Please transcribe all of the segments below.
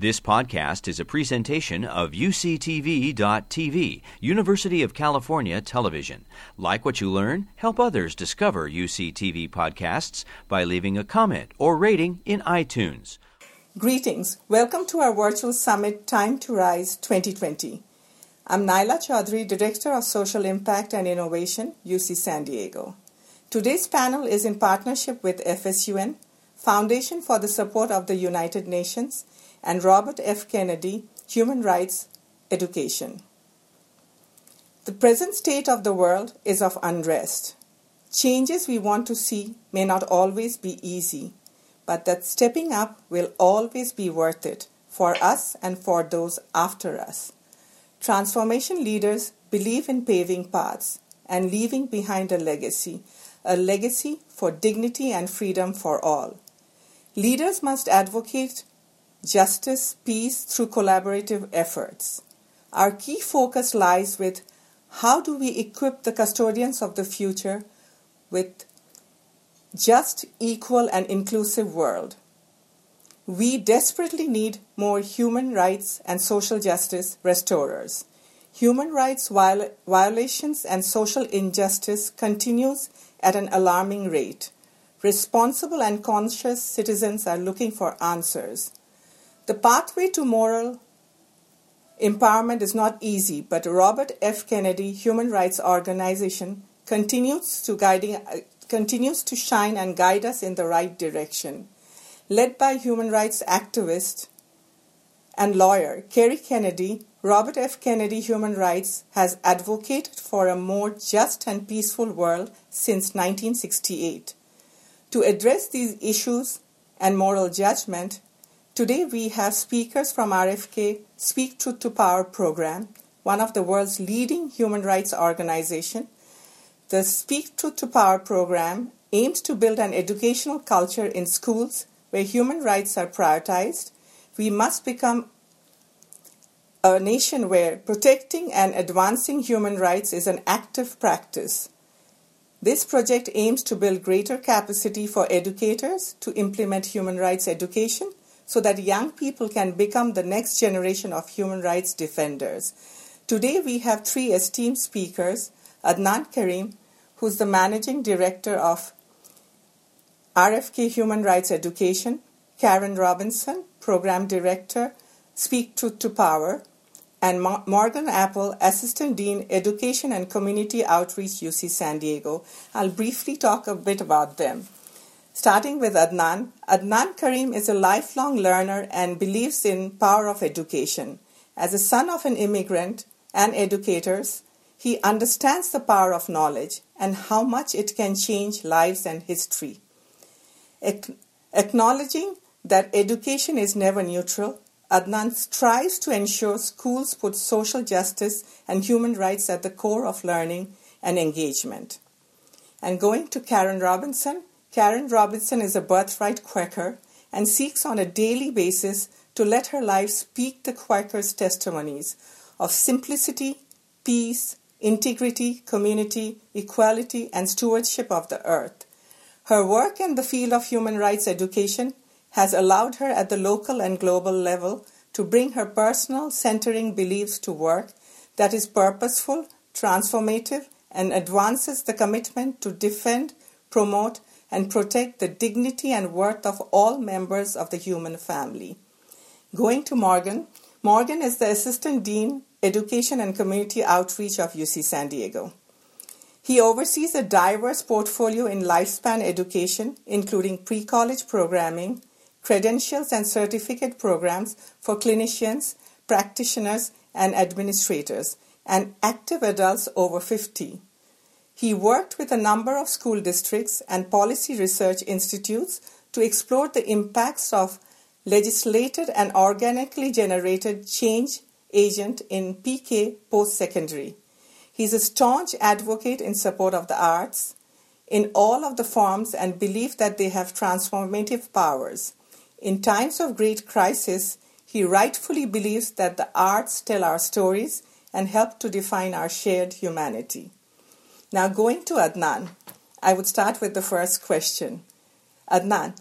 This podcast is a presentation of UCTV.tv, University of California Television. Like what you learn, help others discover UCTV podcasts by leaving a comment or rating in iTunes. Greetings. Welcome to our virtual summit Time to Rise 2020. I'm Naila Chaudhry, Director of Social Impact and Innovation, UC San Diego. Today's panel is in partnership with FSUN, Foundation for the Support of the United Nations, and Robert F. Kennedy, Human Rights Education. The present state of the world is of unrest. Changes we want to see may not always be easy, but that stepping up will always be worth it for us and for those after us. Transformation leaders believe in paving paths and leaving behind a legacy, a legacy for dignity and freedom for all. Leaders must advocate justice, peace through collaborative efforts. Our key focus lies with how do we equip the custodians of the future with just, equal, and inclusive world. We desperately need more human rights and social justice restorers. Human rights viol- violations and social injustice continues at an alarming rate. Responsible and conscious citizens are looking for answers. The pathway to moral empowerment is not easy, but Robert F. Kennedy Human Rights Organization continues to guiding uh, continues to shine and guide us in the right direction. Led by human rights activist and lawyer Kerry Kennedy, Robert F. Kennedy Human Rights has advocated for a more just and peaceful world since 1968. To address these issues and moral judgment, Today we have speakers from RFK Speak Truth to Power program, one of the world's leading human rights organization. The Speak Truth to Power program aims to build an educational culture in schools where human rights are prioritized. We must become a nation where protecting and advancing human rights is an active practice. This project aims to build greater capacity for educators to implement human rights education so that young people can become the next generation of human rights defenders. Today we have three esteemed speakers Adnan Karim, who's the managing director of RFK Human Rights Education, Karen Robinson, program director, Speak Truth to Power, and Morgan Apple, Assistant Dean, Education and Community Outreach, UC San Diego. I'll briefly talk a bit about them. Starting with Adnan, Adnan Karim is a lifelong learner and believes in power of education. As a son of an immigrant and educators, he understands the power of knowledge and how much it can change lives and history. Acknowledging that education is never neutral, Adnan strives to ensure schools put social justice and human rights at the core of learning and engagement. And going to Karen Robinson, Karen Robinson is a birthright Quaker and seeks on a daily basis to let her life speak the Quakers' testimonies of simplicity, peace, integrity, community, equality, and stewardship of the earth. Her work in the field of human rights education has allowed her at the local and global level to bring her personal centering beliefs to work that is purposeful, transformative, and advances the commitment to defend, promote, and protect the dignity and worth of all members of the human family. Going to Morgan, Morgan is the Assistant Dean, Education and Community Outreach of UC San Diego. He oversees a diverse portfolio in lifespan education, including pre college programming, credentials and certificate programs for clinicians, practitioners, and administrators, and active adults over 50. He worked with a number of school districts and policy research institutes to explore the impacts of legislated and organically generated change agent in PK post secondary. He's a staunch advocate in support of the arts in all of the forms and believe that they have transformative powers. In times of great crisis, he rightfully believes that the arts tell our stories and help to define our shared humanity. Now, going to Adnan, I would start with the first question. Adnan,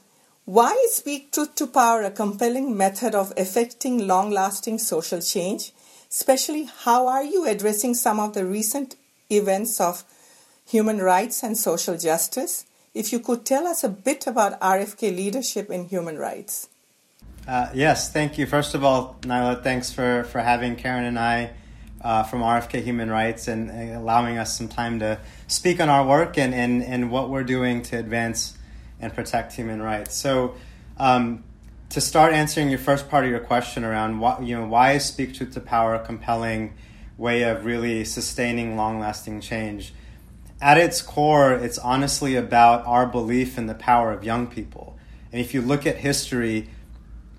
Why is Speak Truth to Power a compelling method of effecting long lasting social change? Especially, how are you addressing some of the recent events of human rights and social justice? If you could tell us a bit about RFK leadership in human rights. Uh, yes, thank you. First of all, Nyla, thanks for, for having Karen and I uh, from RFK Human Rights and, allowing us some time to speak on our work and, and, and what we're doing to advance and protect human rights. So, um, to start answering your first part of your question around what you know, why is Speak Truth to Power a compelling way of really sustaining long-lasting change? At its core, it's honestly about our belief in the power of young people. And if you look at history,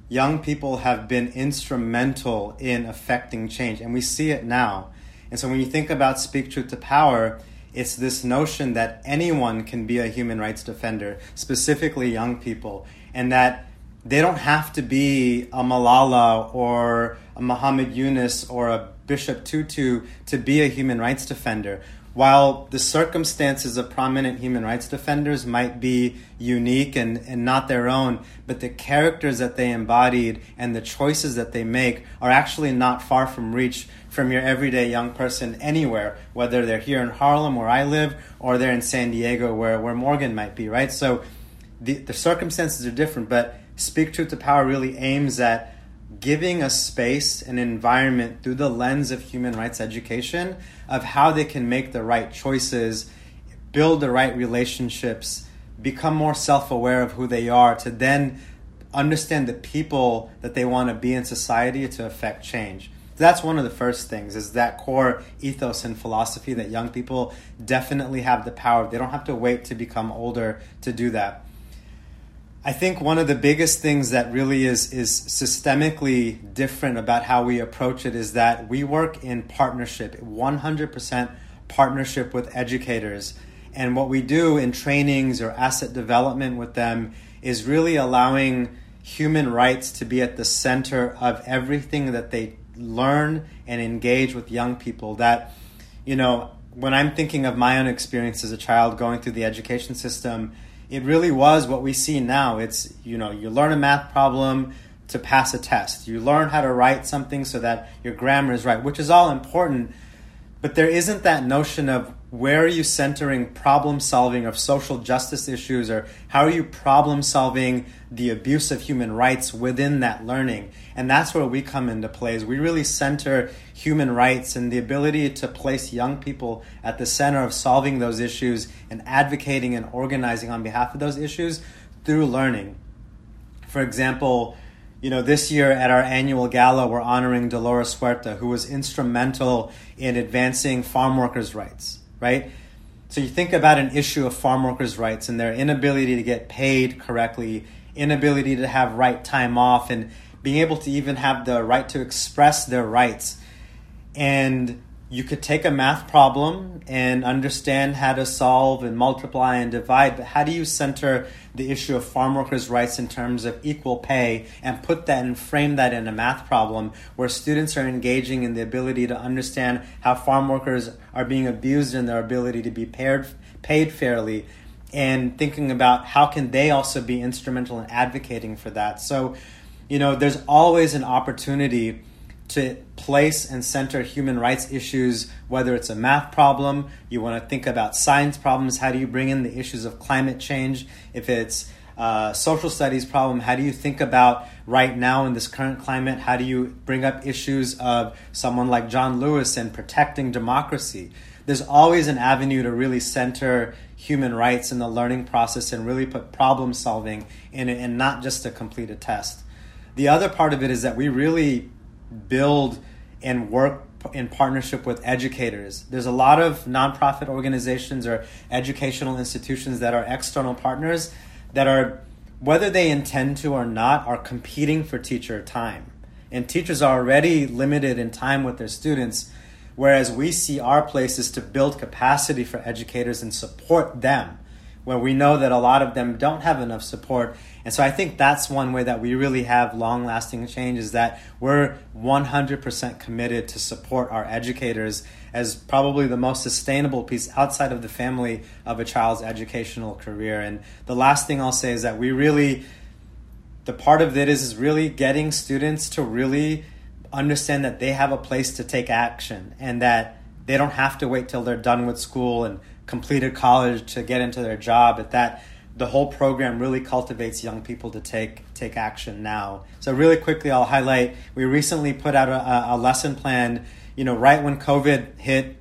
young people have been instrumental in affecting change, and we see it now. And so when you think about Speak Truth to Power, it's this notion that anyone can be a human rights defender, specifically young people, and that they don't have to be a Malala or a Muhammad Yunus or a Bishop Tutu to be a human rights defender. While the circumstances of prominent human rights defenders might be unique and, and not their own, but the characters that they embodied and the choices that they make are actually not far from reach from your everyday young person anywhere, whether they're here in Harlem where I live or they're in San Diego where, where Morgan might be, right? So the, the circumstances are different, but Speak Truth to Power really aims at giving a space, an environment through the lens of human rights education of how they can make the right choices, build the right relationships, become more self aware of who they are, to then understand the people that they want to be in society to affect change. That's one of the first things is that core ethos and philosophy that young people definitely have the power they don't have to wait to become older to do that i think one of the biggest things that really is is systemically different about how we approach it is that we work in partnership 100% partnership with educators. And what we do in trainings or asset development with them is really allowing human rights to be at the center of everything that they learn and engage with young people that you know when i'm thinking of my own experience as a child going through the education system it really was what we see now. It's you know you learn a math problem to pass a test. You learn how to write something so that your grammar is right which is all important but there isn't that notion of where are you centering problem solving of social justice issues or how are you problem solving the abuse of human rights within that learning? And that's where we come into play is we really center human rights and the ability to place young people at the center of solving those issues and advocating and organizing on behalf of those issues through learning. For example you know, this year at our annual gala, we're honoring Dolores Huerta, who was instrumental in advancing farm workers' rights right? So you think about an issue of farm workers' rights and their inability to get paid correctly, inability to have right time off, and being able to even have the right to express their rights. And you could take a math problem and understand how to solve and multiply and divide, but how do you center the issue of farm workers' rights in terms of equal pay and put that and frame that in a math problem where students are engaging in the ability to understand how farm workers are being abused in their ability to be paid, paid fairly and thinking about how can they also be instrumental in advocating for that. So, you know, there's always an opportunity to place and center human rights issues, whether it's a math problem, you want to think about science problems, how do you bring in the issues of climate change? If it's a social studies problem, how do you think about right now in this current climate, how do you bring up issues of someone like John Lewis and protecting democracy? There's always an avenue to really center human rights in the learning process and really put problem solving in it and not just to complete a test. The other part of it is that we really build and work in partnership with educators. There's a lot of nonprofit organizations or educational institutions that are external partners that are, whether they intend to or not, are competing for teacher time. And teachers are already limited in time with their students, whereas we see our place is to build capacity for educators and support them, where we know that a lot of them don't have enough support and so I think that's one way that we really have long lasting change is that we're 100% committed to support our educators as probably the most sustainable piece outside of the family of a child's educational career. And the last thing I'll say is that we really the part of it is, is really getting students to really understand that they have a place to take action and that they don't have to wait till they're done with school and completed college to get into their job. But that the whole program really cultivates young people to take take action now. So really quickly, I'll highlight. We recently put out a, a lesson plan. You know, right when COVID hit,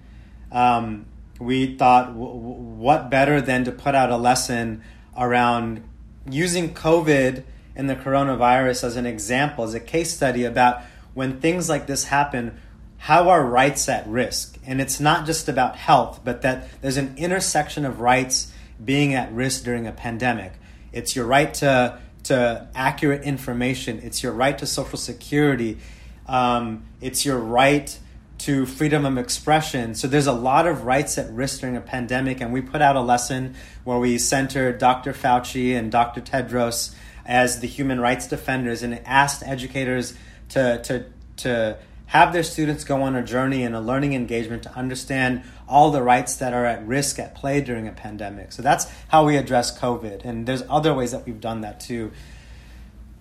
um, we thought, w- what better than to put out a lesson around using COVID and the coronavirus as an example, as a case study about when things like this happen, how are rights at risk? And it's not just about health, but that there's an intersection of rights being at risk during a pandemic. It's your right to, to accurate information, it's your right to social security, um, it's your right to freedom of expression. So there's a lot of rights at risk during a pandemic, and we put out a lesson where we centered Dr. Fauci and Dr. Tedros as the human rights defenders and asked educators to, to, to have their students go on a journey and a learning engagement to understand all the rights that are at risk at play during a pandemic. So that's how we address COVID. And there's other ways that we've done that too.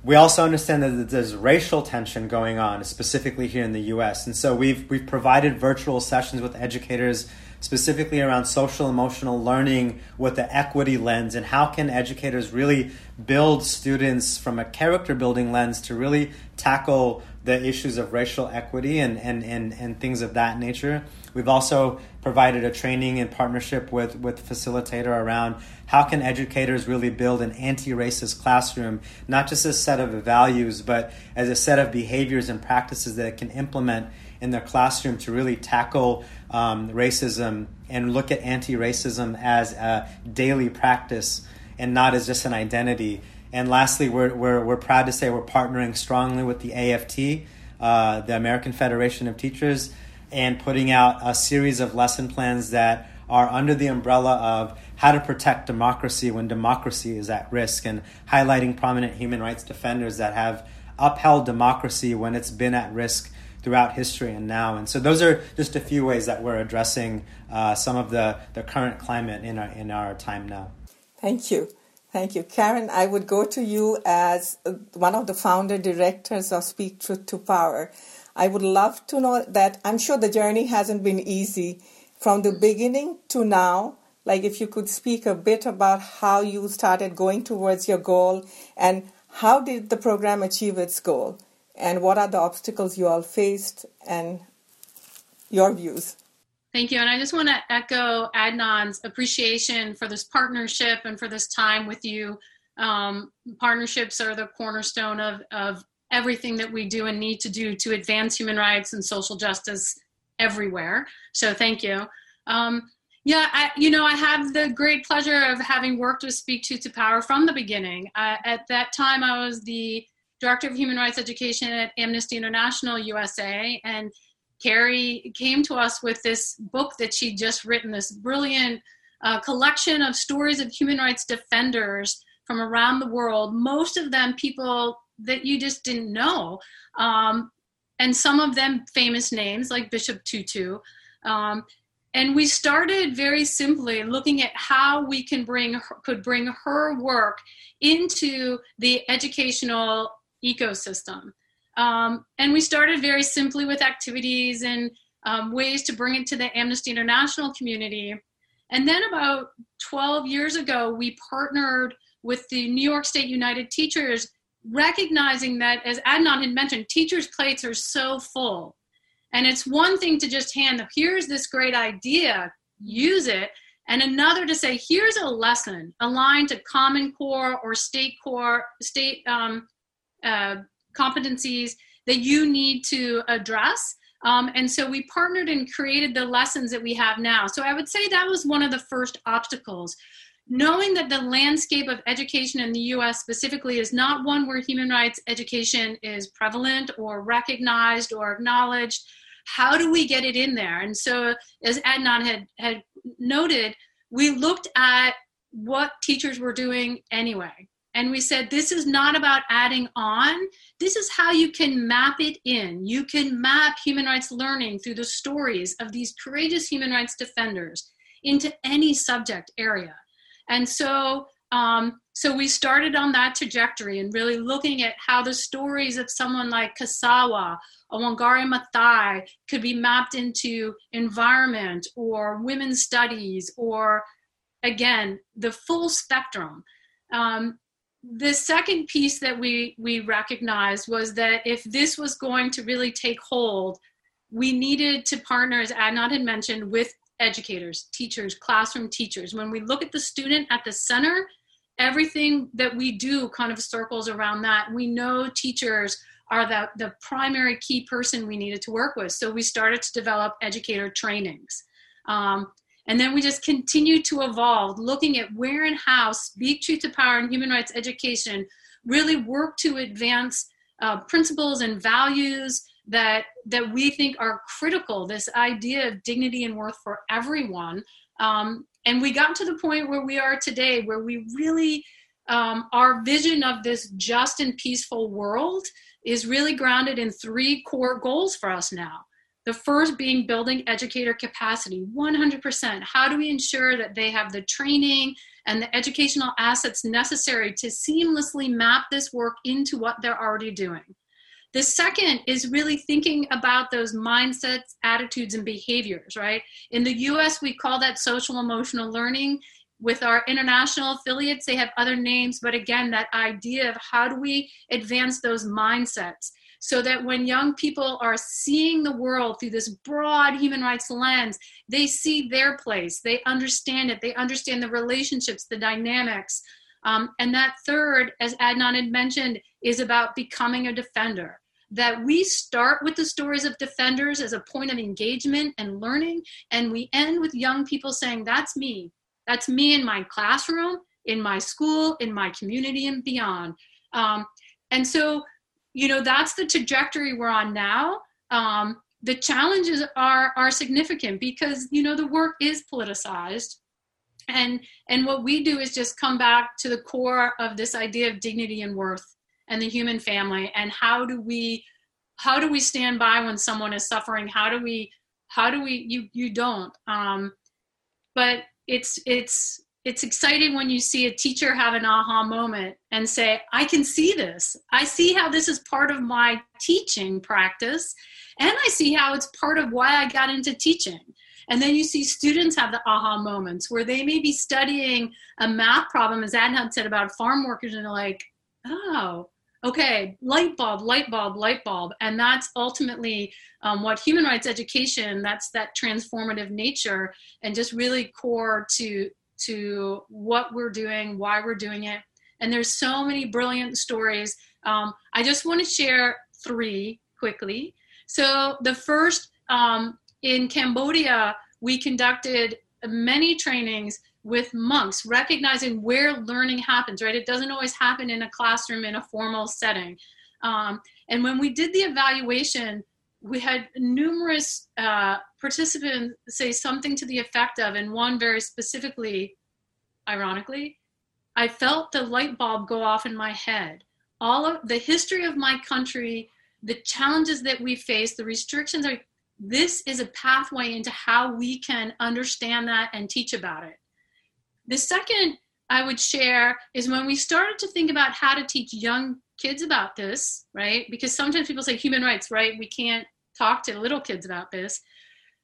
We also understand that there's racial tension going on, specifically here in the US. And so we've, we've provided virtual sessions with educators specifically around social emotional learning with the equity lens and how can educators really build students from a character building lens to really tackle the issues of racial equity and, and, and, and things of that nature. We've also provided a training in partnership with, with Facilitator around how can educators really build an anti-racist classroom, not just a set of values, but as a set of behaviors and practices that can implement in their classroom to really tackle um, racism and look at anti-racism as a daily practice and not as just an identity and lastly, we're, we're, we're proud to say we're partnering strongly with the AFT, uh, the American Federation of Teachers, and putting out a series of lesson plans that are under the umbrella of how to protect democracy when democracy is at risk and highlighting prominent human rights defenders that have upheld democracy when it's been at risk throughout history and now. And so those are just a few ways that we're addressing uh, some of the, the current climate in our, in our time now. Thank you. Thank you. Karen, I would go to you as uh, one of the founder directors of Speak Truth to Power. I would love to know that I'm sure the journey hasn't been easy from the beginning to now. Like, if you could speak a bit about how you started going towards your goal and how did the program achieve its goal and what are the obstacles you all faced and your views. Thank you. And I just want to echo Adnan's appreciation for this partnership and for this time with you. Um, partnerships are the cornerstone of, of everything that we do and need to do to advance human rights and social justice everywhere. So thank you. Um, yeah, I, you know, I have the great pleasure of having worked with Speak Truth to Power from the beginning. Uh, at that time, I was the director of human rights education at Amnesty International USA, and Kerry came to us with this book that she'd just written, this brilliant uh, collection of stories of human rights defenders from around the world, most of them people that you just didn't know. Um, and some of them famous names like Bishop Tutu. Um, and we started very simply looking at how we can bring could bring her work into the educational ecosystem. Um, and we started very simply with activities and um, ways to bring it to the Amnesty International community. And then about 12 years ago, we partnered with the New York State United Teachers, recognizing that, as Adnan had mentioned, teachers' plates are so full. And it's one thing to just hand them, here's this great idea, use it. And another to say, here's a lesson aligned to Common Core or state core, state um, uh, competencies that you need to address. Um, and so we partnered and created the lessons that we have now. So I would say that was one of the first obstacles. Knowing that the landscape of education in the US specifically is not one where human rights education is prevalent or recognized or acknowledged, how do we get it in there? And so, as Adnan had, had noted, we looked at what teachers were doing anyway and we said this is not about adding on. This is how you can map it in. You can map human rights learning through the stories of these courageous human rights defenders into any subject area. And so um, so we started on that trajectory and really looking at how the stories of someone like Ka Hsaw Wa or Wangari Maathai could be mapped into environment or women's studies or again the full spectrum. Um, the second piece that we we recognized was that if this was going to really take hold, we needed to partner, as Adnan had mentioned, with educators, teachers, classroom teachers. When we look at the student at the center, everything that we do kind of circles around that. We know teachers are the, the primary key person we needed to work with. So we started to develop educator trainings. Um, and then we just continue to evolve, looking at where and how Speak Truth to Power and human rights education really work to advance uh, principles and values that that we think are critical. This idea of dignity and worth for everyone, um, and we got to the point where we are today, where we really, um, our vision of this just and peaceful world is really grounded in three core goals for us now. The first being building educator capacity, 100%. How do we ensure that they have the training and the educational assets necessary to seamlessly map this work into what they're already doing? The second is really thinking about those mindsets, attitudes, and behaviors, right? In the US, we call that social emotional learning. With our international affiliates, they have other names, but again, that idea of how do we advance those mindsets so that when young people are seeing the world through this broad human rights lens, they see their place, they understand it, they understand the relationships, the dynamics. Um, and that third, as Adnan had mentioned, is about becoming a defender that we start with the stories of defenders as a point of engagement and learning, and we end with young people saying, That's me. That's me in my classroom, in my school, in my community, and beyond. Um, and so, you know, that's the trajectory we're on now. Um, the challenges are are significant because you know the work is politicized. And and what we do is just come back to the core of this idea of dignity and worth and the human family. And how do we how do we stand by when someone is suffering? How do we how do we you you don't. Um but it's it's it's exciting when you see a teacher have an aha moment and say i can see this i see how this is part of my teaching practice and i see how it's part of why i got into teaching and then you see students have the aha moments where they may be studying a math problem as adnan said about farm workers and they're like oh okay, light bulb, light bulb, light bulb. And that's ultimately um, what human rights education, that's that transformative nature and just really core to, to what we're doing, why we're doing it. And there's so many brilliant stories. Um, I just want to share three quickly. So the first um, in Cambodia, we conducted many trainings with monks, recognizing where learning happens, right? It doesn't always happen in a classroom in a formal setting. Um, and when we did the evaluation, we had numerous uh, participants say something to the effect of, and one very specifically, ironically, I felt the light bulb go off in my head. All of the history of my country, the challenges that we face, the restrictions are this is a pathway into how we can understand that and teach about it. The second I would share is when we started to think about how to teach young kids about this, right? Because sometimes people say human rights, right? We can't talk to little kids about this.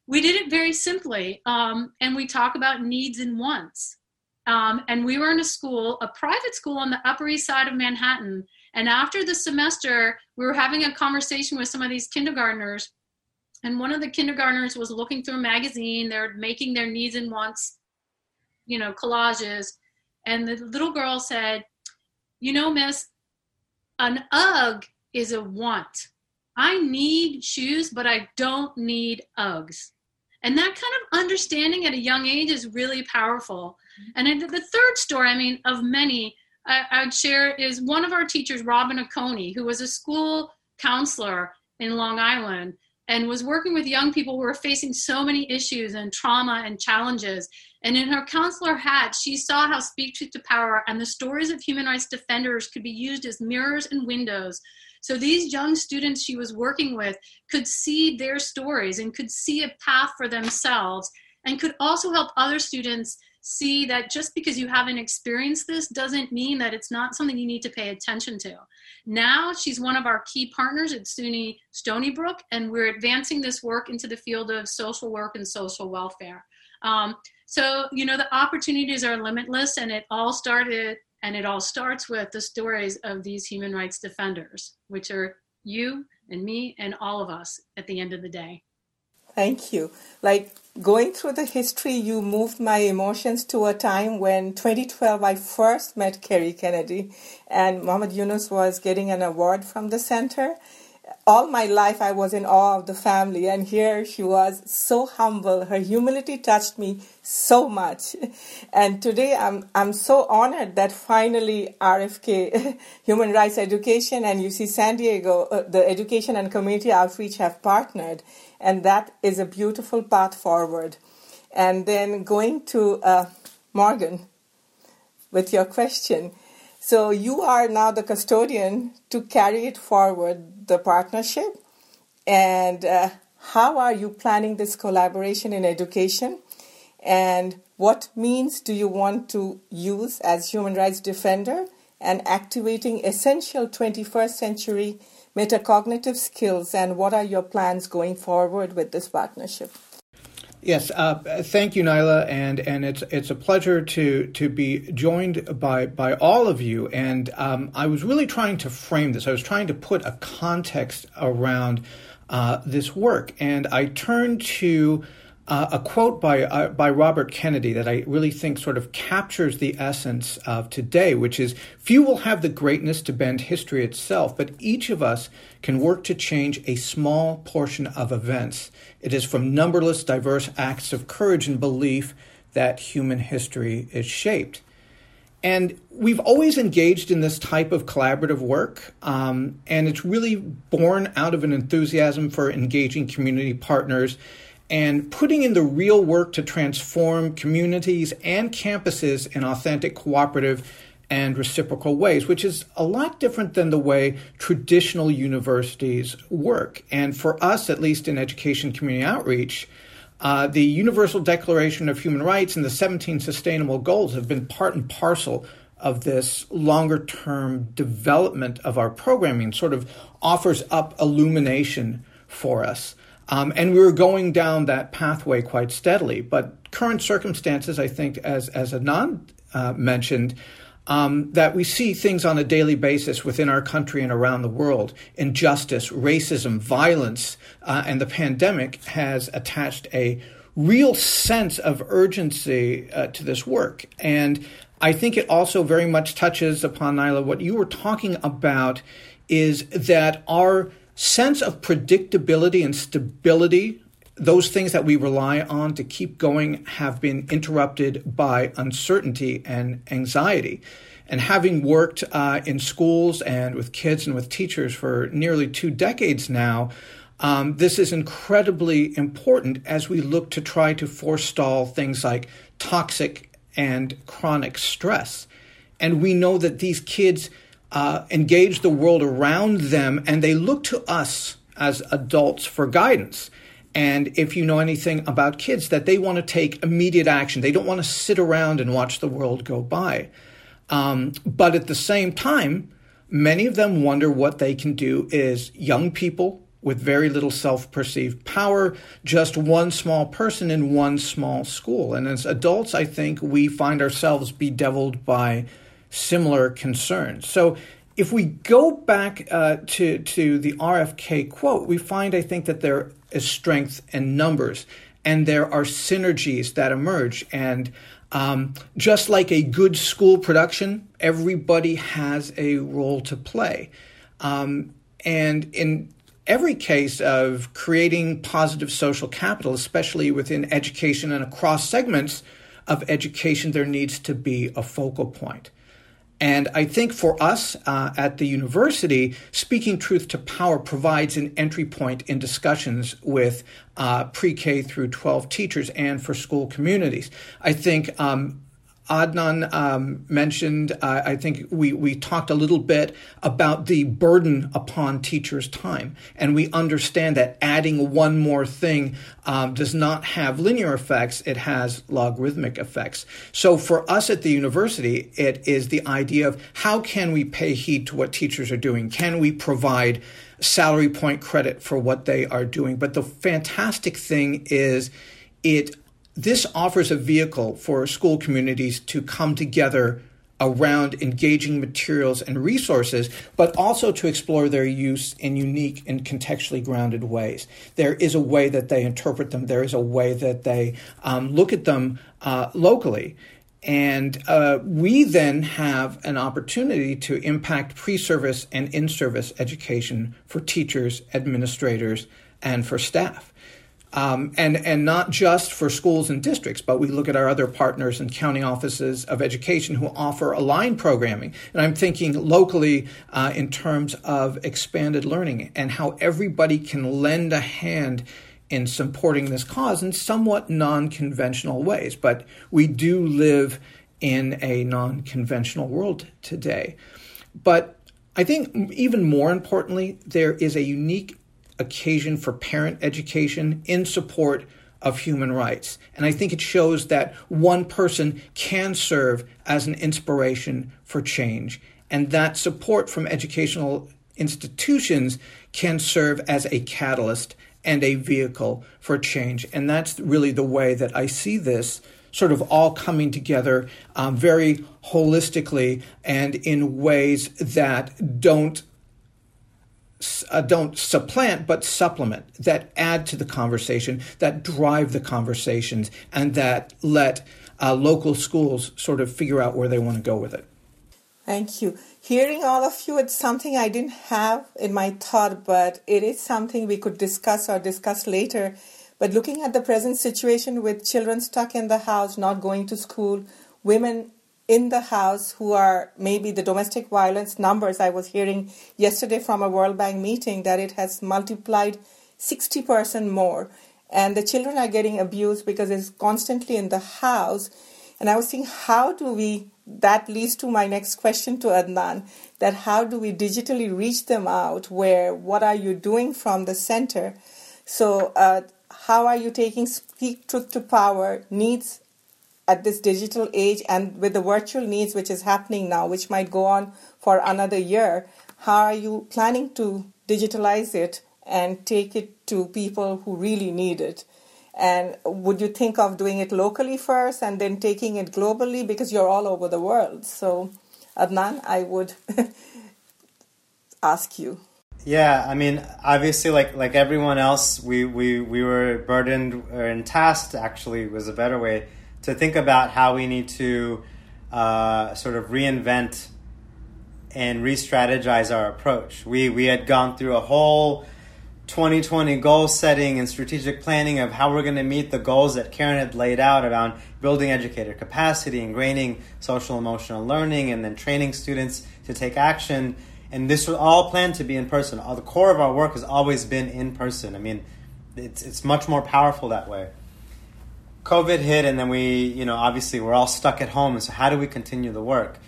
We did it very simply, um, and we talk about needs and wants. Um, and we were in a school, a private school on the Upper East Side of Manhattan. And after the semester, we were having a conversation with some of these kindergartners. And one of the kindergartners was looking through a magazine. They're making their needs and wants you know, collages. And the little girl said, You know, miss, an UGG is a want. I need shoes, but I don't need Uggs. And that kind of understanding at a young age is really powerful. Mm-hmm. And the third story, I mean, of many, I, I would share is one of our teachers, Robin Oconee, who was a school counselor in Long Island and was working with young people who were facing so many issues and trauma and challenges. And in her counselor hat, she saw how Speak Truth to Power and the stories of human rights defenders could be used as mirrors and windows. So these young students she was working with could see their stories and could see a path for themselves and could also help other students see that just because you haven't experienced this doesn't mean that it's not something you need to pay attention to. Now she's one of our key partners at SUNY Stony Brook, and we're advancing this work into the field of social work and social welfare. Um, so, you know, the opportunities are limitless, and it all started and it all starts with the stories of these human rights defenders, which are you and me and all of us at the end of the day. Thank you. Like going through the history, you moved my emotions to a time when 2012 I first met Kerry Kennedy and Muhammad Yunus was getting an award from the center all my life I was in awe of the family, and here she was so humble. Her humility touched me so much. And today I'm, I'm so honored that finally RFK, Human Rights Education, and UC San Diego, uh, the Education and Community Outreach have partnered. And that is a beautiful path forward. And then going to uh, Morgan with your question. So you are now the custodian to carry it forward, the partnership. And uh, how are you planning this collaboration in education? And what means do you want to use as human rights defender and activating essential 21st century metacognitive skills? And what are your plans going forward with this partnership? Yes, uh, thank you, Nyla, and and it's it's a pleasure to to be joined by by all of you. And um, I was really trying to frame this. I was trying to put a context around uh, this work, and I turned to uh, a quote by uh, by Robert Kennedy that I really think sort of captures the essence of today, which is few will have the greatness to bend history itself, but each of us can work to change a small portion of events. It is from numberless diverse acts of courage and belief that human history is shaped. And we've always engaged in this type of collaborative work, um, and it's really born out of an enthusiasm for engaging community partners and putting in the real work to transform communities and campuses in authentic, cooperative, and reciprocal ways, which is a lot different than the way traditional universities work. And for us, at least in education community outreach, uh, the Universal Declaration of Human Rights and the 17 Sustainable Goals have been part and parcel of this longer term development of our programming, sort of offers up illumination for us. Um, and we were going down that pathway quite steadily. But current circumstances, I think, as, as Adnan uh, mentioned, um, that we see things on a daily basis within our country and around the world. Injustice, racism, violence, uh, and the pandemic has attached a real sense of urgency uh, to this work. And I think it also very much touches upon, Nyla, what you were talking about is that our sense of predictability and stability, those things that we rely on to keep going, have been interrupted by uncertainty and anxiety. And having worked uh, in schools and with kids and with teachers for nearly two decades now, um, this is incredibly important as we look to try to forestall things like toxic and chronic stress. And we know that these kids uh, engage the world around them and they look to us as adults for guidance. And if you know anything about kids, that they want to take immediate action. They don't want to sit around and watch the world go by. Um, but at the same time, many of them wonder what they can do as young people with very little self perceived power, just one small person in one small school. And as adults, I think we find ourselves bedeviled by similar concerns. So if we go back uh, to to the RFK quote, we find I think that there is strength in numbers, and there are synergies that emerge. And um, just like a good school production, everybody has a role to play. Um, and in every case of creating positive social capital, especially within education and across segments of education, there needs to be a focal point. And I think for us uh, at the university, Speaking Truth to Power provides an entry point in discussions with uh, pre K through 12 teachers and for school communities. I think um, Adnan um, mentioned, uh, I think we, we talked a little bit about the burden upon teachers' time. And we understand that adding one more thing um, does not have linear effects, it has logarithmic effects. So for us at the university, it is the idea of how can we pay heed to what teachers are doing? Can we provide salary point credit for what they are doing? But the fantastic thing is, it this offers a vehicle for school communities to come together around engaging materials and resources, but also to explore their use in unique and contextually grounded ways. There is a way that they interpret them, there is a way that they um, look at them uh, locally. And uh, we then have an opportunity to impact pre service and in service education for teachers, administrators, and for staff. Um, and and not just for schools and districts, but we look at our other partners and county offices of education who offer aligned programming. And I'm thinking locally uh, in terms of expanded learning and how everybody can lend a hand in supporting this cause in somewhat non-conventional ways. But we do live in a non-conventional world today. But I think even more importantly, there is a unique occasion for parent education in support of human rights. And I think it shows that one person can serve as an inspiration for change, and that support from educational institutions can serve as a catalyst and a vehicle for change. And that's really the way that I see this sort of all coming together um, very holistically and in ways that don't uh, don't supplant but supplement that add to the conversation that drive the conversations and that let uh, local schools sort of figure out where they want to go with it. Thank you. Hearing all of you it's something i didn't have in my thought but it is something we could discuss or discuss later. But looking at the present situation with children stuck in the house not going to school women in the house who are maybe the domestic violence numbers I was hearing yesterday from a World Bank meeting that it has multiplied 60% more. And the children are getting abused because it's constantly in the house. And I was thinking how do we that leads to my next question to Adnan that how do we digitally reach them out where what are you doing from the center? So uh, how are you taking speak truth to power needs at this digital age and with the virtual needs which is happening now, which might go on for another year, how are you planning to digitalize it and take it to people who really need it? And would you think of doing it locally first and then taking it globally because you're all over the world? So, Adnan, I would ask you. Yeah, I mean, obviously, like like everyone else, we we, we were burdened and tasked. Actually, was a better way to think about how we need to uh, sort of reinvent and re-strategize our approach. We we had gone through a whole 2020 goal setting and strategic planning of how we're going to meet the goals that Karen had laid out around building educator capacity, ingraining social emotional learning, and then training students to take action. And this was all planned to be in person. All, The core of our work has always been in person. I mean, it's it's much more powerful that way. COVID hit, and then we, you know, obviously we're all stuck at home. So, how do we continue the work?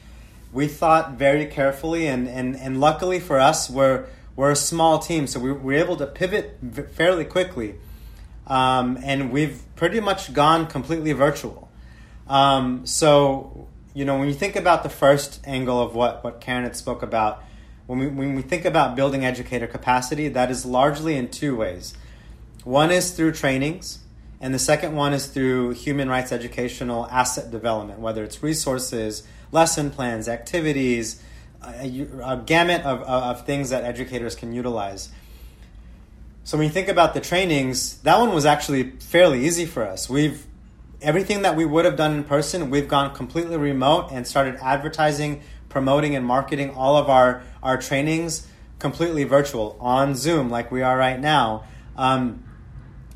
We thought very carefully, and, and, and luckily for us, we're, we're a small team, so we were able to pivot fairly quickly. Um, and we've pretty much gone completely virtual. Um, so, you know, when you think about the first angle of what, what Karen had spoke about, when we, when we think about building educator capacity, that is largely in two ways. One is through trainings, and the second one is through human rights educational asset development, whether it's resources, lesson plans, activities, a, a gamut of, of things that educators can utilize. So when you think about the trainings, that one was actually fairly easy for us. We've everything that we would have done in person, we've gone completely remote and started advertising, promoting, and marketing all of our, our trainings completely virtual on Zoom, like we are right now. Um,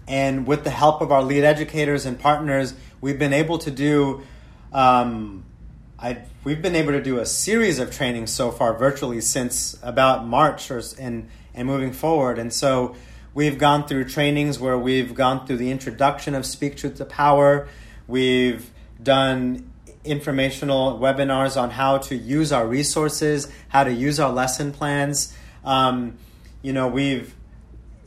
and with the help of our lead educators and partners, we've been able to do. Um, I, we've been able to do a series of trainings so far virtually since about March or, and, and moving forward. And so we've gone through trainings where we've gone through the introduction of Speak Truth to Power. We've done informational webinars on how to use our resources, how to use our lesson plans. Um, you know, we've,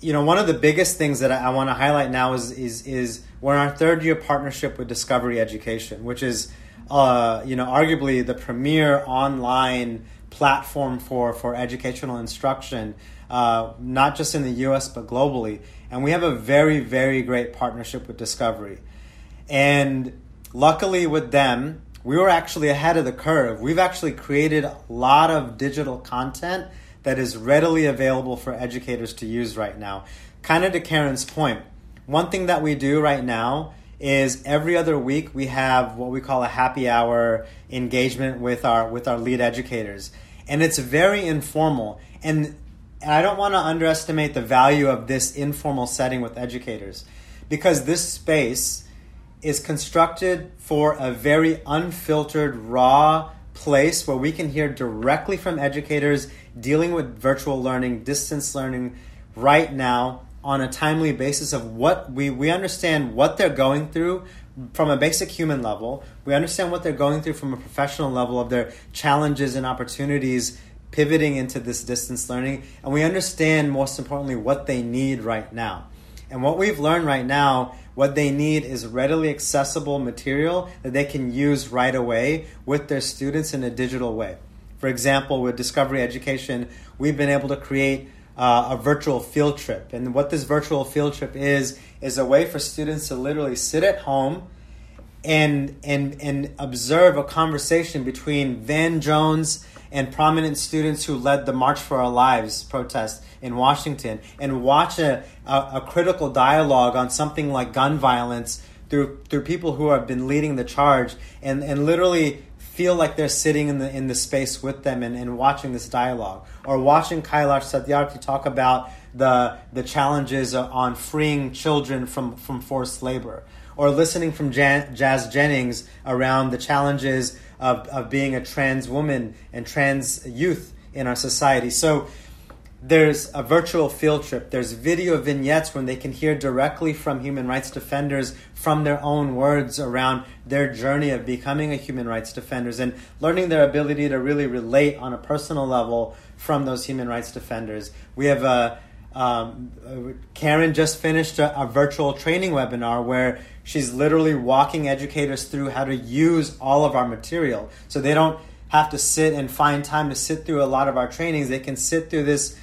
you know, one of the biggest things that I, I want to highlight now is, is, is we're in our third year partnership with Discovery Education, which is, uh, you know, arguably the premier online platform for, for educational instruction, uh, not just in the US, but globally. And we have a very, very great partnership with Discovery. And luckily with them, we were actually ahead of the curve. We've actually created a lot of digital content that is readily available for educators to use right now. Kind of to Karen's point, one thing that we do right now is every other week we have what we call a happy hour engagement with our with our lead educators. And it's very informal. And I don't want to underestimate the value of this informal setting with educators because this space is constructed for a very unfiltered, raw place where we can hear directly from educators dealing with virtual learning, distance learning right now on a timely basis of what we, we understand what they're going through from a basic human level. We understand what they're going through from a professional level of their challenges and opportunities pivoting into this distance learning. And we understand, most importantly, what they need right now. And what we've learned right now, what they need is readily accessible material that they can use right away with their students in a digital way. For example, with Discovery Education, we've been able to create uh, a virtual field trip. And what this virtual field trip is, is a way for students to literally sit at home and, and, and observe a conversation between Van Jones and prominent students who led the March for Our Lives protest in Washington and watch a, a, a critical dialogue on something like gun violence through, through people who have been leading the charge and, and literally feel like they're sitting in the in the space with them and, and watching this dialogue or watching Kailash Satyarthi talk about the the challenges on freeing children from from forced labor or listening from Jan, Jazz Jennings around the challenges of, of being a trans woman and trans youth in our society. So there's a virtual field trip. There's video vignettes when they can hear directly from human rights defenders from their own words around their journey of becoming a human rights defenders and learning their ability to really relate on a personal level from those human rights defenders. We have a um, Karen just finished a, a virtual training webinar where she's literally walking educators through how to use all of our material, so they don't have to sit and find time to sit through a lot of our trainings. They can sit through this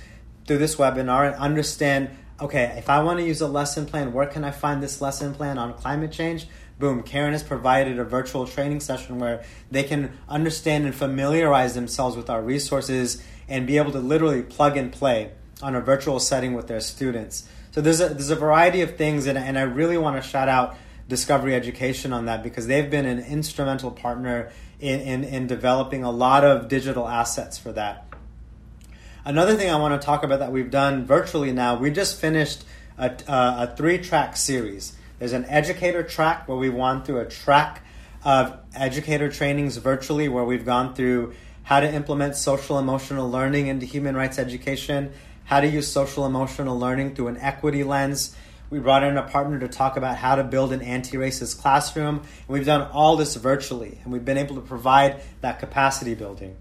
through this webinar and understand okay, if I want to use a lesson plan, where can I find this lesson plan on climate change? Boom, Karen has provided a virtual training session where they can understand and familiarize themselves with our resources and be able to literally plug and play on a virtual setting with their students. So there's a, there's a variety of things, and, and I really want to shout out Discovery Education on that because they've been an instrumental partner in, in, in developing a lot of digital assets for that. Another thing I want to talk about that we've done virtually now, we just finished a, uh, a, a three track series. There's an educator track where we've gone through a track of educator trainings virtually, where we've gone through how to implement social emotional learning into human rights education, how to use social emotional learning through an equity lens. We brought in a partner to talk about how to build an anti racist classroom. And we've done all this virtually, and we've been able to provide that capacity building.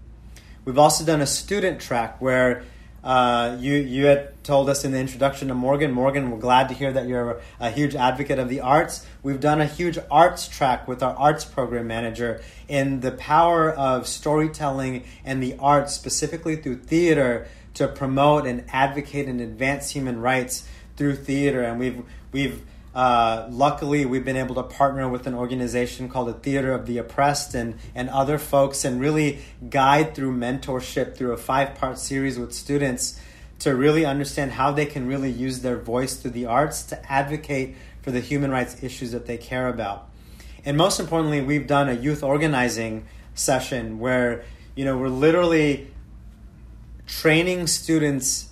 We've also done a student track where uh, you you had told us in the introduction to Morgan. Morgan, we're glad to hear that you're a huge advocate of the arts. We've done a huge arts track with our arts program manager in the power of storytelling and the arts, specifically through theater, to promote and advocate and advance human rights through theater. And we've we've uh, luckily, we've been able to partner with an organization called the Theater of the Oppressed and, and other folks and really guide through mentorship through a five part series with students to really understand how they can really use their voice through the arts to advocate for the human rights issues that they care about. And most importantly, we've done a youth organizing session where, you know, we're literally training students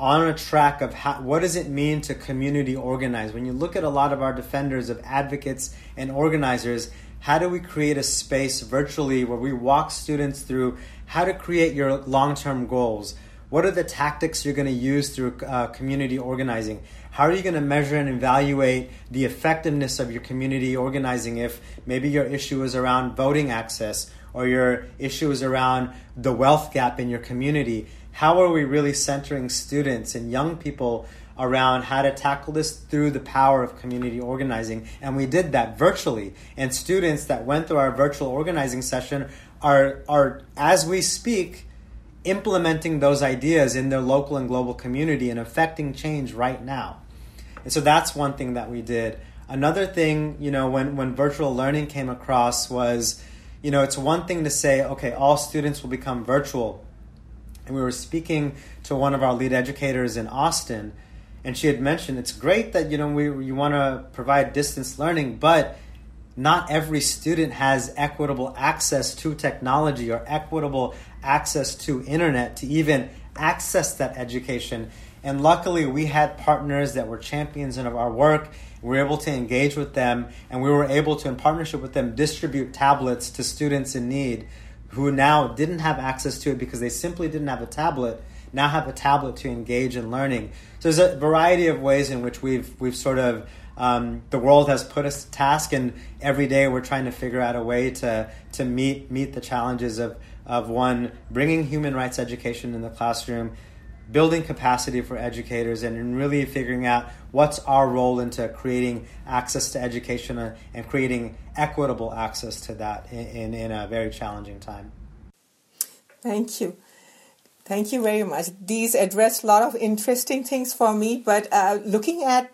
on a track of how, what does it mean to community organize. When you look at a lot of our defenders of advocates and organizers, how do we create a space virtually where we walk students through how to create your long-term goals? What are the tactics you're going to use through uh, community organizing? How are you going to measure and evaluate the effectiveness of your community organizing if maybe your issue is around voting access or your issue is around the wealth gap in your community? How are we really centering students and young people around how to tackle this through the power of community organizing? And we did that virtually. And students that went through our virtual organizing session are, are as we speak, implementing those ideas in their local and global community and affecting change right now. And so that's one thing that we did. Another thing, you know, when, when virtual learning came across was, you know, it's one thing to say, okay, all students will become virtual. And we were speaking to one of our lead educators in Austin, and she had mentioned it's great that, you know, we, you want to provide distance learning, but not every student has equitable access to technology or equitable access to internet to even access that education. And luckily, we had partners that were champions of our work. We were able to engage with them, and we were able to, in partnership with them, distribute tablets to students in need who now didn't have access to it because they simply didn't have a tablet. Now have a tablet to engage in learning. So there's a variety of ways in which we've we've sort of um, the world has put us to task, and every day we're trying to figure out a way to to meet meet the challenges of of one bringing human rights education in the classroom, building capacity for educators, and really figuring out what's our role into creating access to education uh, and creating equitable access to that in, in, in a very challenging time. Thank you. Thank you very much. These address a lot of interesting things for me, but uh, looking at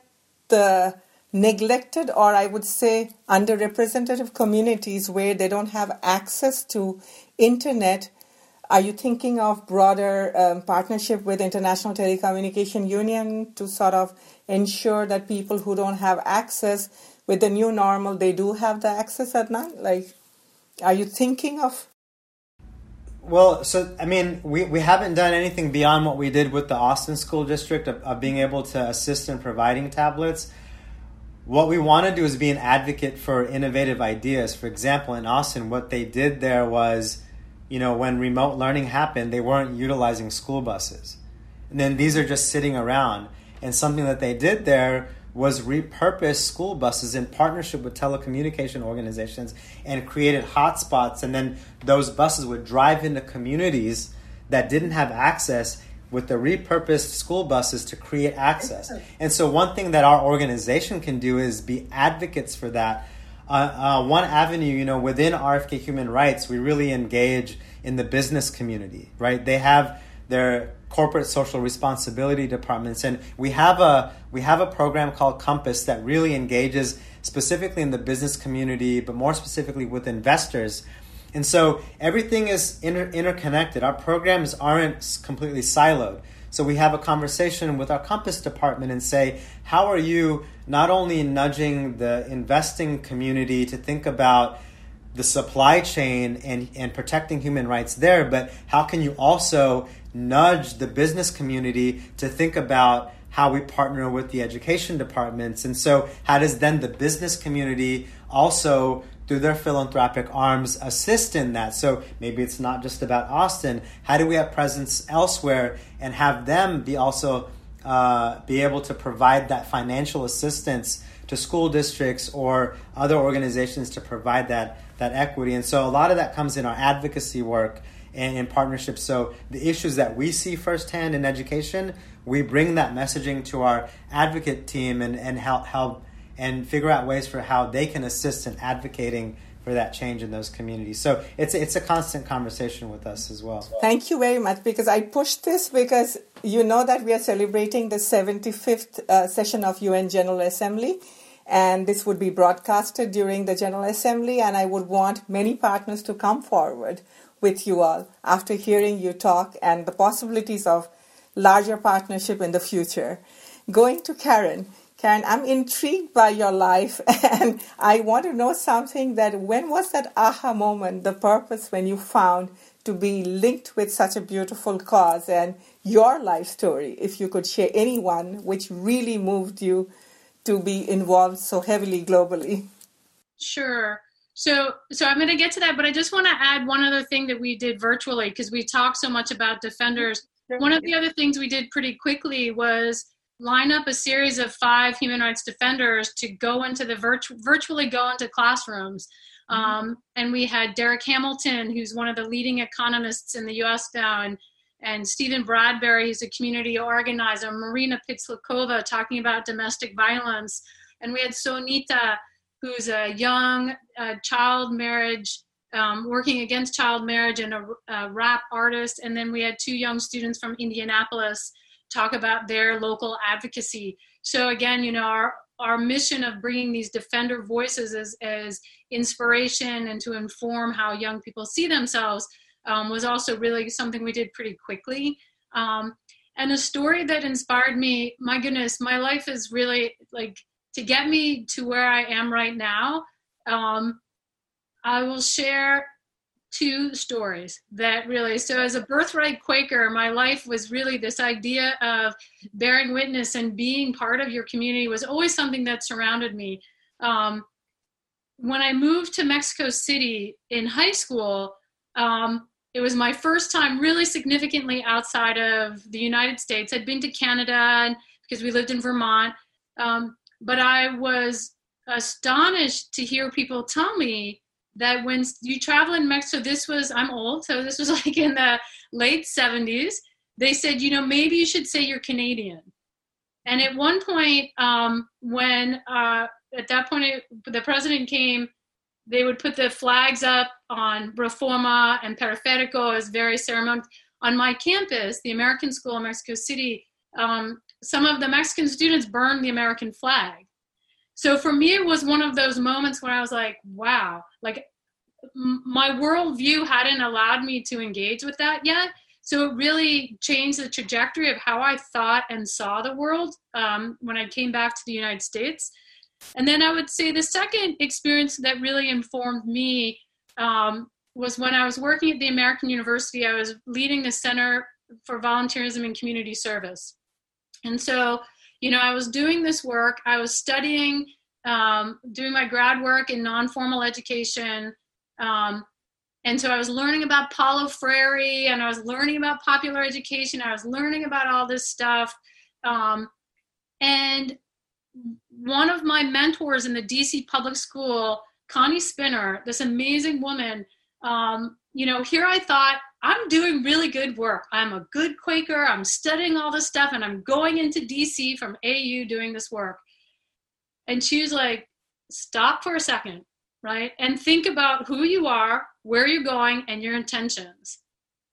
the neglected or I would say underrepresented communities where they don't have access to internet. Are you thinking of broader um, partnership with International Telecommunication Union to sort of ensure that people who don't have access with the new normal they do have the access at night? Like, are you thinking of? Well, so I mean, we, we haven't done anything beyond what we did with the Austin School District of, of being able to assist in providing tablets what we want to do is be an advocate for innovative ideas. For example, in Austin, what they did there was, you know, when remote learning happened, they weren't utilizing school buses. And then these are just sitting around. And something that they did there was repurpose school buses in partnership with telecommunication organizations and created hotspots. And then those buses would drive into communities that didn't have access with the repurposed school buses to create access. And so, one thing that our organization can do is be advocates for that. Uh, uh, one avenue, you know, within RFK Human Rights, we really engage in the business community, right? They have their corporate social responsibility departments, and we have a we have a program called Compass that really engages specifically in the business community, but more specifically with investors and so everything is inter- interconnected. Our programs aren't completely siloed. So we have a conversation with our Compass department and say, how are you not only nudging the investing community to think about the supply chain and, and protecting human rights there, but how can you also nudge the business community to think about how we partner with the education departments? And so, how does then the business community also through their philanthropic arms assist in that. So maybe it's not just about Austin. How do we have presence elsewhere and have them be also uh, be able to provide that financial assistance to school districts or other organizations to provide that that equity? And so a lot of that comes in our advocacy work and in partnerships. So the issues that we see firsthand in education, we bring that messaging to our advocate team and, and help help and figure out ways for how they can assist in advocating for that change in those communities. So it's it's a constant conversation with us as well. Thank you very much because I pushed this because you know that we are celebrating the 75th uh, session of UN General Assembly and this would be broadcasted during the General Assembly and I would want many partners to come forward with you all after hearing you talk and the possibilities of larger partnership in the future. Going to Karen, Karen, I'm intrigued by your life and I want to know something that when was that aha moment, the purpose when you found to be linked with such a beautiful cause and your life story, if you could share anyone which really moved you to be involved so heavily globally. Sure. So, so I'm going to get to that, but I just want to add one other thing that we did virtually because we talked so much about defenders one of the other things we did pretty quickly was line up a series of five human rights defenders to go into the virtu- virtually go into classrooms. Mm-hmm. Um, and we had Darrick Hamilton, who's one of the leading economists in the U.S. now, and and Stephen Bradberry, who's a community organizer, Marina Pisklakova talking about domestic violence, and we had Sonita, who's a young uh, child marriage um, working against child marriage and a, a, rap artist. And then we had two young students from Indianapolis talk about their local advocacy. So again, you know, our our mission of bringing these defender voices as, as inspiration and to inform how young people see themselves um, was also really something we did pretty quickly. Um, and a story that inspired me, my goodness, my life is really like to get me to where I am right now. Um, I will share two stories that really so as a birthright quaker my life was really this idea of bearing witness and being part of your community was always something that surrounded me um, when i moved to mexico city in high school um, it was my first time really significantly outside of the united states i'd been to canada because we lived in vermont um, but i was astonished to hear people tell me that when you travel in Mexico, this was, I'm old, so this was like in the late 70s. They said, you know, maybe you should say you're Canadian. And at one point, um, when uh, at that point it, the president came, they would put the flags up on Reforma and Periferico as very ceremonial. On my campus, the American School in Mexico City, um, some of the Mexican students burned the American flag. So for me it was one of those moments where i was like wow like my worldview hadn't allowed me to engage with that yet. So it really changed the trajectory of how i thought and saw the world um, when i came back to the united states. And then i would say the second experience that really informed me um, was when i was working at the american university i was leading the center for volunteerism and community service and so you know, I was doing this work, I was studying, um, doing my grad work in non formal education. Um, and so I was learning about Paulo Freire and I was learning about popular education. I was learning about all this stuff. Um, and one of my mentors in the DC public school, Connie Spinner, this amazing woman, um, you know, here I thought I'm doing really good work. I'm a good Quaker. I'm studying all this stuff and I'm going into DC from AU doing this work. And she was like, stop for a second, right? And think about who you are, where you're going, and your intentions.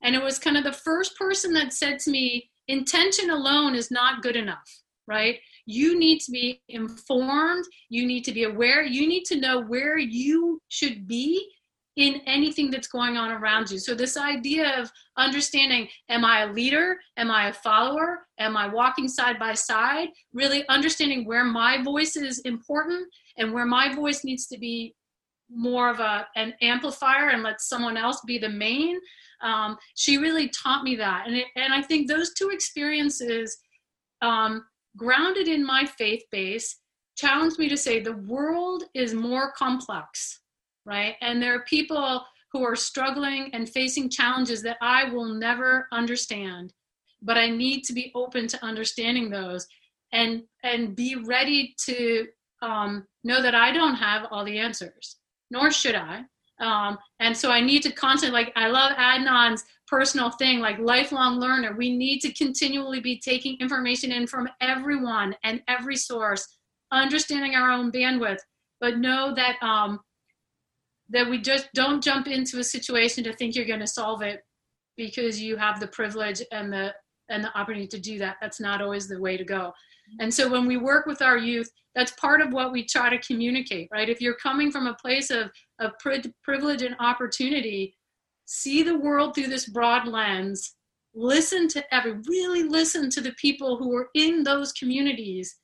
And it was kind of the first person that said to me, intention alone is not good enough, right? You need to be informed, you need to be aware, you need to know where you should be in anything that's going on around you. So, this idea of understanding am I a leader? Am I a follower? Am I walking side by side? Really understanding where my voice is important and where my voice needs to be more of a, an amplifier and let someone else be the main. Um, she really taught me that. And, it, and I think those two experiences, um, grounded in my faith base, challenged me to say the world is more complex right? And there are people who are struggling and facing challenges that I will never understand, but I need to be open to understanding those and and be ready to um, know that I don't have all the answers, nor should I. Um, and so I need to constantly, like, I love Adnan's personal thing, like lifelong learner. We need to continually be taking information in from everyone and every source, understanding our own bandwidth, but know that um, that we just don't jump into a situation to think you're going to solve it because you have the privilege and the and the opportunity to do that. That's not always the way to go. And so when we work with our youth that's part of what we try to communicate right? If you're coming from a place of of privilege and opportunity see the world through this broad lens listen to every really listen to the people who are in those communities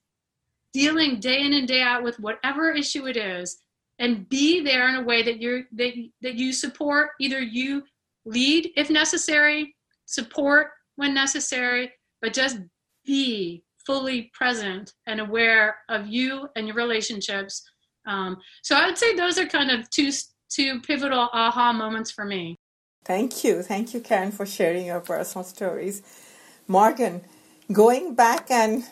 dealing day in and day out with whatever issue it is and be there in a way that you're that, that you support either you lead if necessary support when necessary but just be fully present and aware of you and your relationships. Um, so i would say those are kind of two two pivotal aha moments for me. Thank you. Thank you karen for sharing your personal stories. Morgan, going back and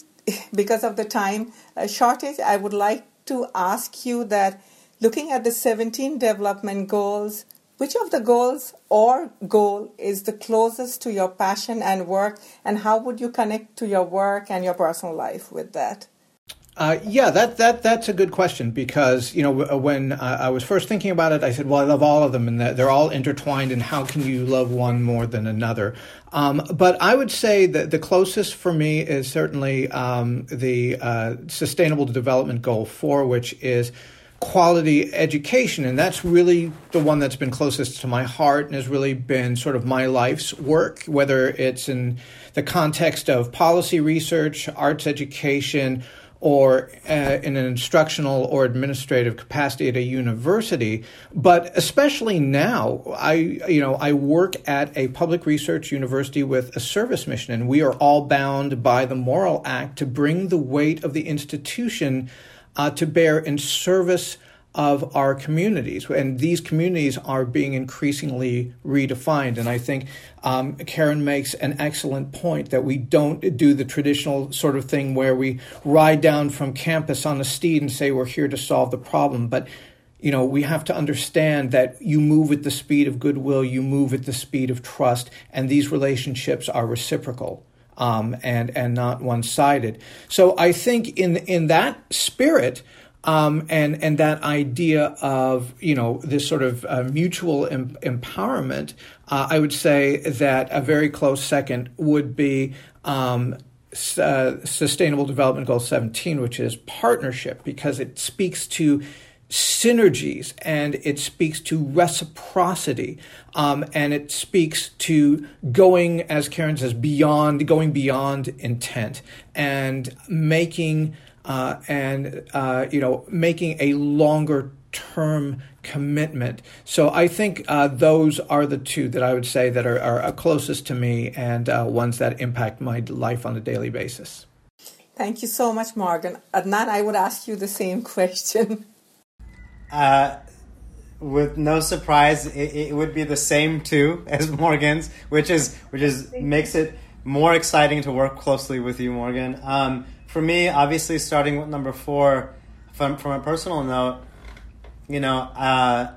because of the time uh, shortage, I would like to ask you that looking at the 17 development goals, which of the goals or goal is the closest to your passion and work, and how would you connect to your work and your personal life with that? Uh, yeah, that that that's a good question because you know when I was first thinking about it, I said, "Well, I love all of them, and they're all intertwined. And how can you love one more than another?" Um, but I would say that the closest for me is certainly um, the uh, Sustainable Development Goal Four, which is quality education. And that's really the one that's been closest to my heart and has really been sort of my life's work, whether it's in the context of policy research, arts education, or uh, in an instructional or administrative capacity at a university. But especially now, I you know I work at a public research university with a service mission, and we are all bound by the Morrill Act to bring the weight of the institution uh, to bear in service of our communities. And these communities are being increasingly redefined. And I think um, Karen makes an excellent point that we don't do the traditional sort of thing where we ride down from campus on a steed and say we're here to solve the problem. But you know, we have to understand that you move at the speed of goodwill, you move at the speed of trust, and these relationships are reciprocal. Um, and and not one sided. So I think in in that spirit, um, and and that idea of you know this sort of uh, mutual em- empowerment, uh, I would say that a very close second would be um, uh, Sustainable Development Goal 17, which is partnership, because it speaks to synergies and it speaks to reciprocity um, and it speaks to going, as Karen says, beyond going beyond intent and making uh, and uh, you know making a longer term commitment. So I think uh, those are the two that I would say that are, are closest to me and uh, ones that impact my life on a daily basis. Thank you so much, Morgan. Adnan, I would ask you the same question. Uh, with no surprise, it, it, would be the same too as Morgan's, which is which is makes it more exciting to work closely with you, Morgan. Um, for me, obviously, starting with number four, from, from a personal note, you know, uh,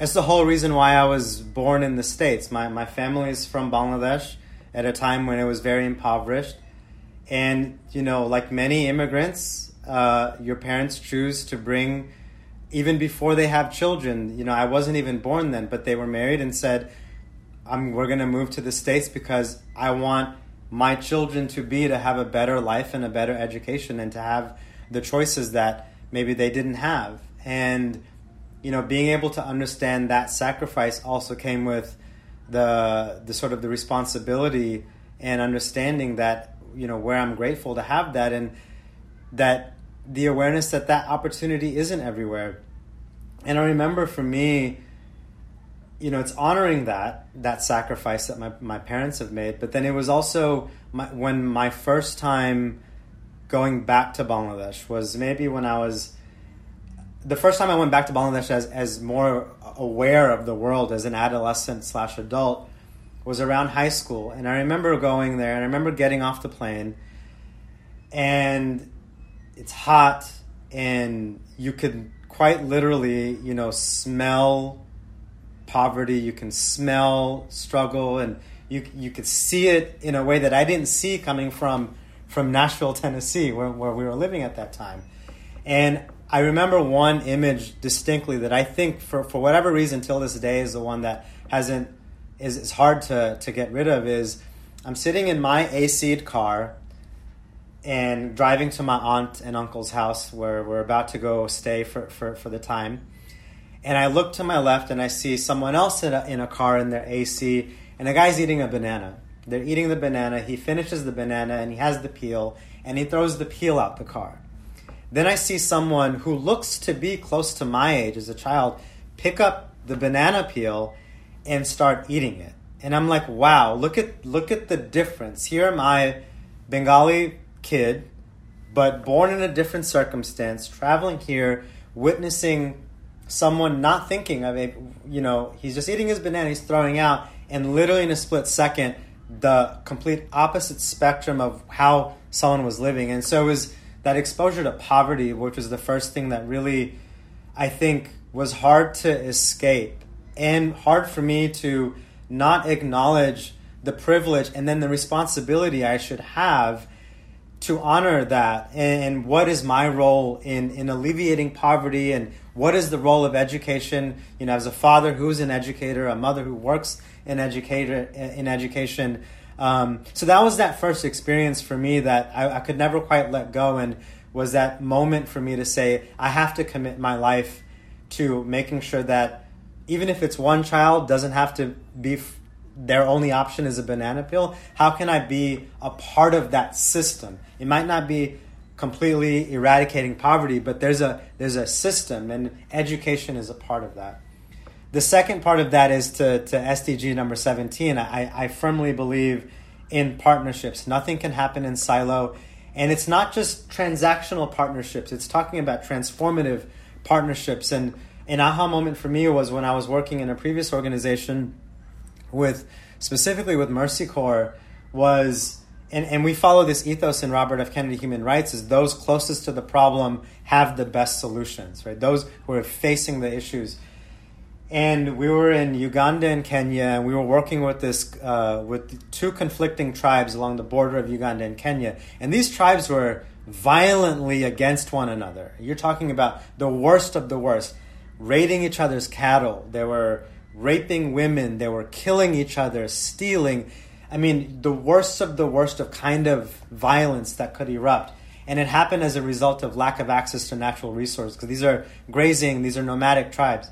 it's the whole reason why I was born in the States. My, my family is from Bangladesh at a time when it was very impoverished. And, you know, like many immigrants, uh, your parents choose to bring, even before they have children. You know, I wasn't even born then, but they were married and said, I'm, we're to move to the States because I want my children to be to have a better life and a better education and to have the choices that maybe they didn't have. And you know being able to understand that sacrifice also came with the the sort of the responsibility and understanding that you know where I'm grateful to have that and that the awareness that that opportunity isn't everywhere. And I remember for me you know, it's honoring that that sacrifice that my, my parents have made. But then it was also my, when my first time going back to Bangladesh was maybe when I was the first time I went back to Bangladesh as as more aware of the world as an adolescent slash adult was around high school, and I remember going there, and I remember getting off the plane, and it's hot, and you could quite literally, you know, smell poverty. You can smell struggle, and you you could see it in a way that I didn't see coming from from Nashville, Tennessee, where, where we were living at that time. And I remember one image distinctly that I think, for, for whatever reason, till this day, is the one that hasn't is, is hard to, to get rid of. Is I'm sitting in my AC'd car and driving to my aunt and uncle's house where we're about to go stay for, for, for the time and I look to my left and I see someone else in a, in a car in their AC, and a guy's eating a banana. They're eating the banana. He finishes the banana and he has the peel, and he throws the peel out the car. Then I see someone who looks to be close to my age as a child pick up the banana peel and start eating it. And I'm like, wow, look at look at the difference. Here am I, Bengali kid, but born in a different circumstance, traveling here, witnessing someone not thinking of it, you know, he's just eating his banana, he's throwing out, and literally in a split second, the complete opposite spectrum of how someone was living. And so it was that exposure to poverty, which was the first thing that really, I think, was hard to escape and hard for me to not acknowledge the privilege and then the responsibility I should have to honor that. And, what is my role in, in alleviating poverty? And what is the role of education? You know as a father who's an educator a mother who works in educator in education. Um, so that was that first experience for me that I, I could never quite let go. And was that moment for me to say i have to commit my life to making sure that even if it's one child doesn't have to be their only option is a banana peel. How can i be a part of that system it might not be completely eradicating poverty but there's a there's a system and education is a part of that. The second part of that is to, to sdg number 17 I, I firmly believe in partnerships. Nothing can happen in silo and it's not just transactional partnerships. It's talking about transformative partnerships. And an aha moment for me was when i was working in a previous organization with specifically with Mercy Corps was and, and we follow this ethos in Robert F. Kennedy Human Rights is those closest to the problem have the best solutions, right? Those who are facing the issues. And we were in Uganda and Kenya, and we were working with this uh, with two conflicting tribes along the border of Uganda and Kenya. And these tribes were violently against one another. You're talking about the worst of the worst, raiding each other's cattle. They were raping women, they were killing each other, stealing. I mean, the worst of the worst of kind of violence that could erupt. And it happened as a result of lack of access to natural resources, because these are grazing, these are nomadic tribes.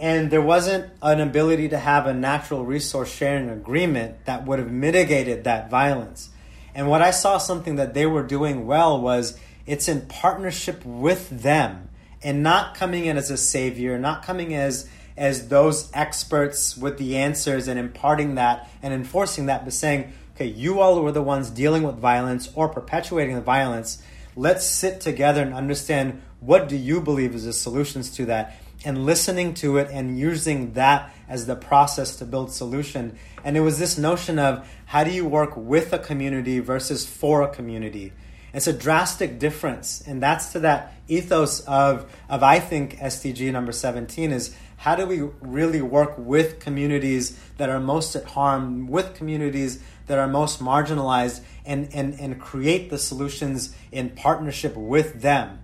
And there wasn't an ability to have a natural resource sharing agreement that would have mitigated that violence. And what I saw something that they were doing well was it's in partnership with them and not coming in as a savior, not coming as as those experts with the answers and imparting that and enforcing that, but saying, okay, you all were the ones dealing with violence or perpetuating the violence. Let's sit together and understand what do you believe is the solutions to that and listening to it and using that as the process to build solution. And it was this notion of how do you work with a community versus for a community. It's a drastic difference. And that's to that ethos of, of I think SDG number 17 is how do we really work with communities that are most at harm, with communities that are most marginalized, and, and, and create the solutions in partnership with them?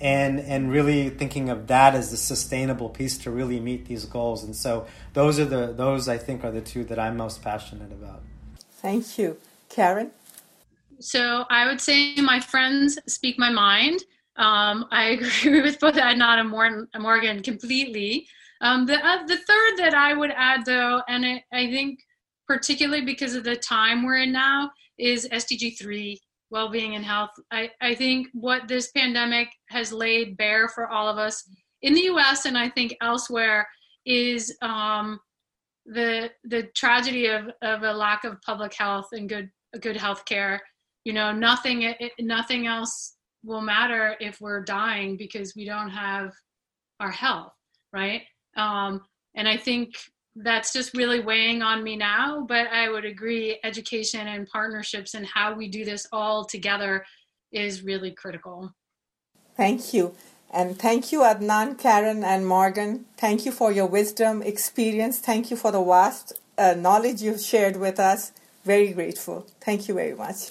And, and really thinking of that as the sustainable piece to really meet these goals. And so those are the those I think are the two that I'm most passionate about. Thank you. Karen? So I would say my friends speak my mind. Um, I agree with both Adnan and Morgan completely. Um, the uh, the third that I would add, though, and I, I think particularly because of the time we're in now, is SDG three, well-being and health. I, I think what this pandemic has laid bare for all of us in the U.S. and I think elsewhere is um, the the tragedy of, of a lack of public health and good good health care. You know, nothing nothing else will matter if we're dying because we don't have our health, right? Um, and I think that's just really weighing on me now. But I would agree, education and partnerships and how we do this all together is really critical. Thank you. And thank you, Adnan, Karen, and Morgan. Thank you for your wisdom, experience. Thank you for the vast uh, knowledge you've shared with us. Very grateful. Thank you very much.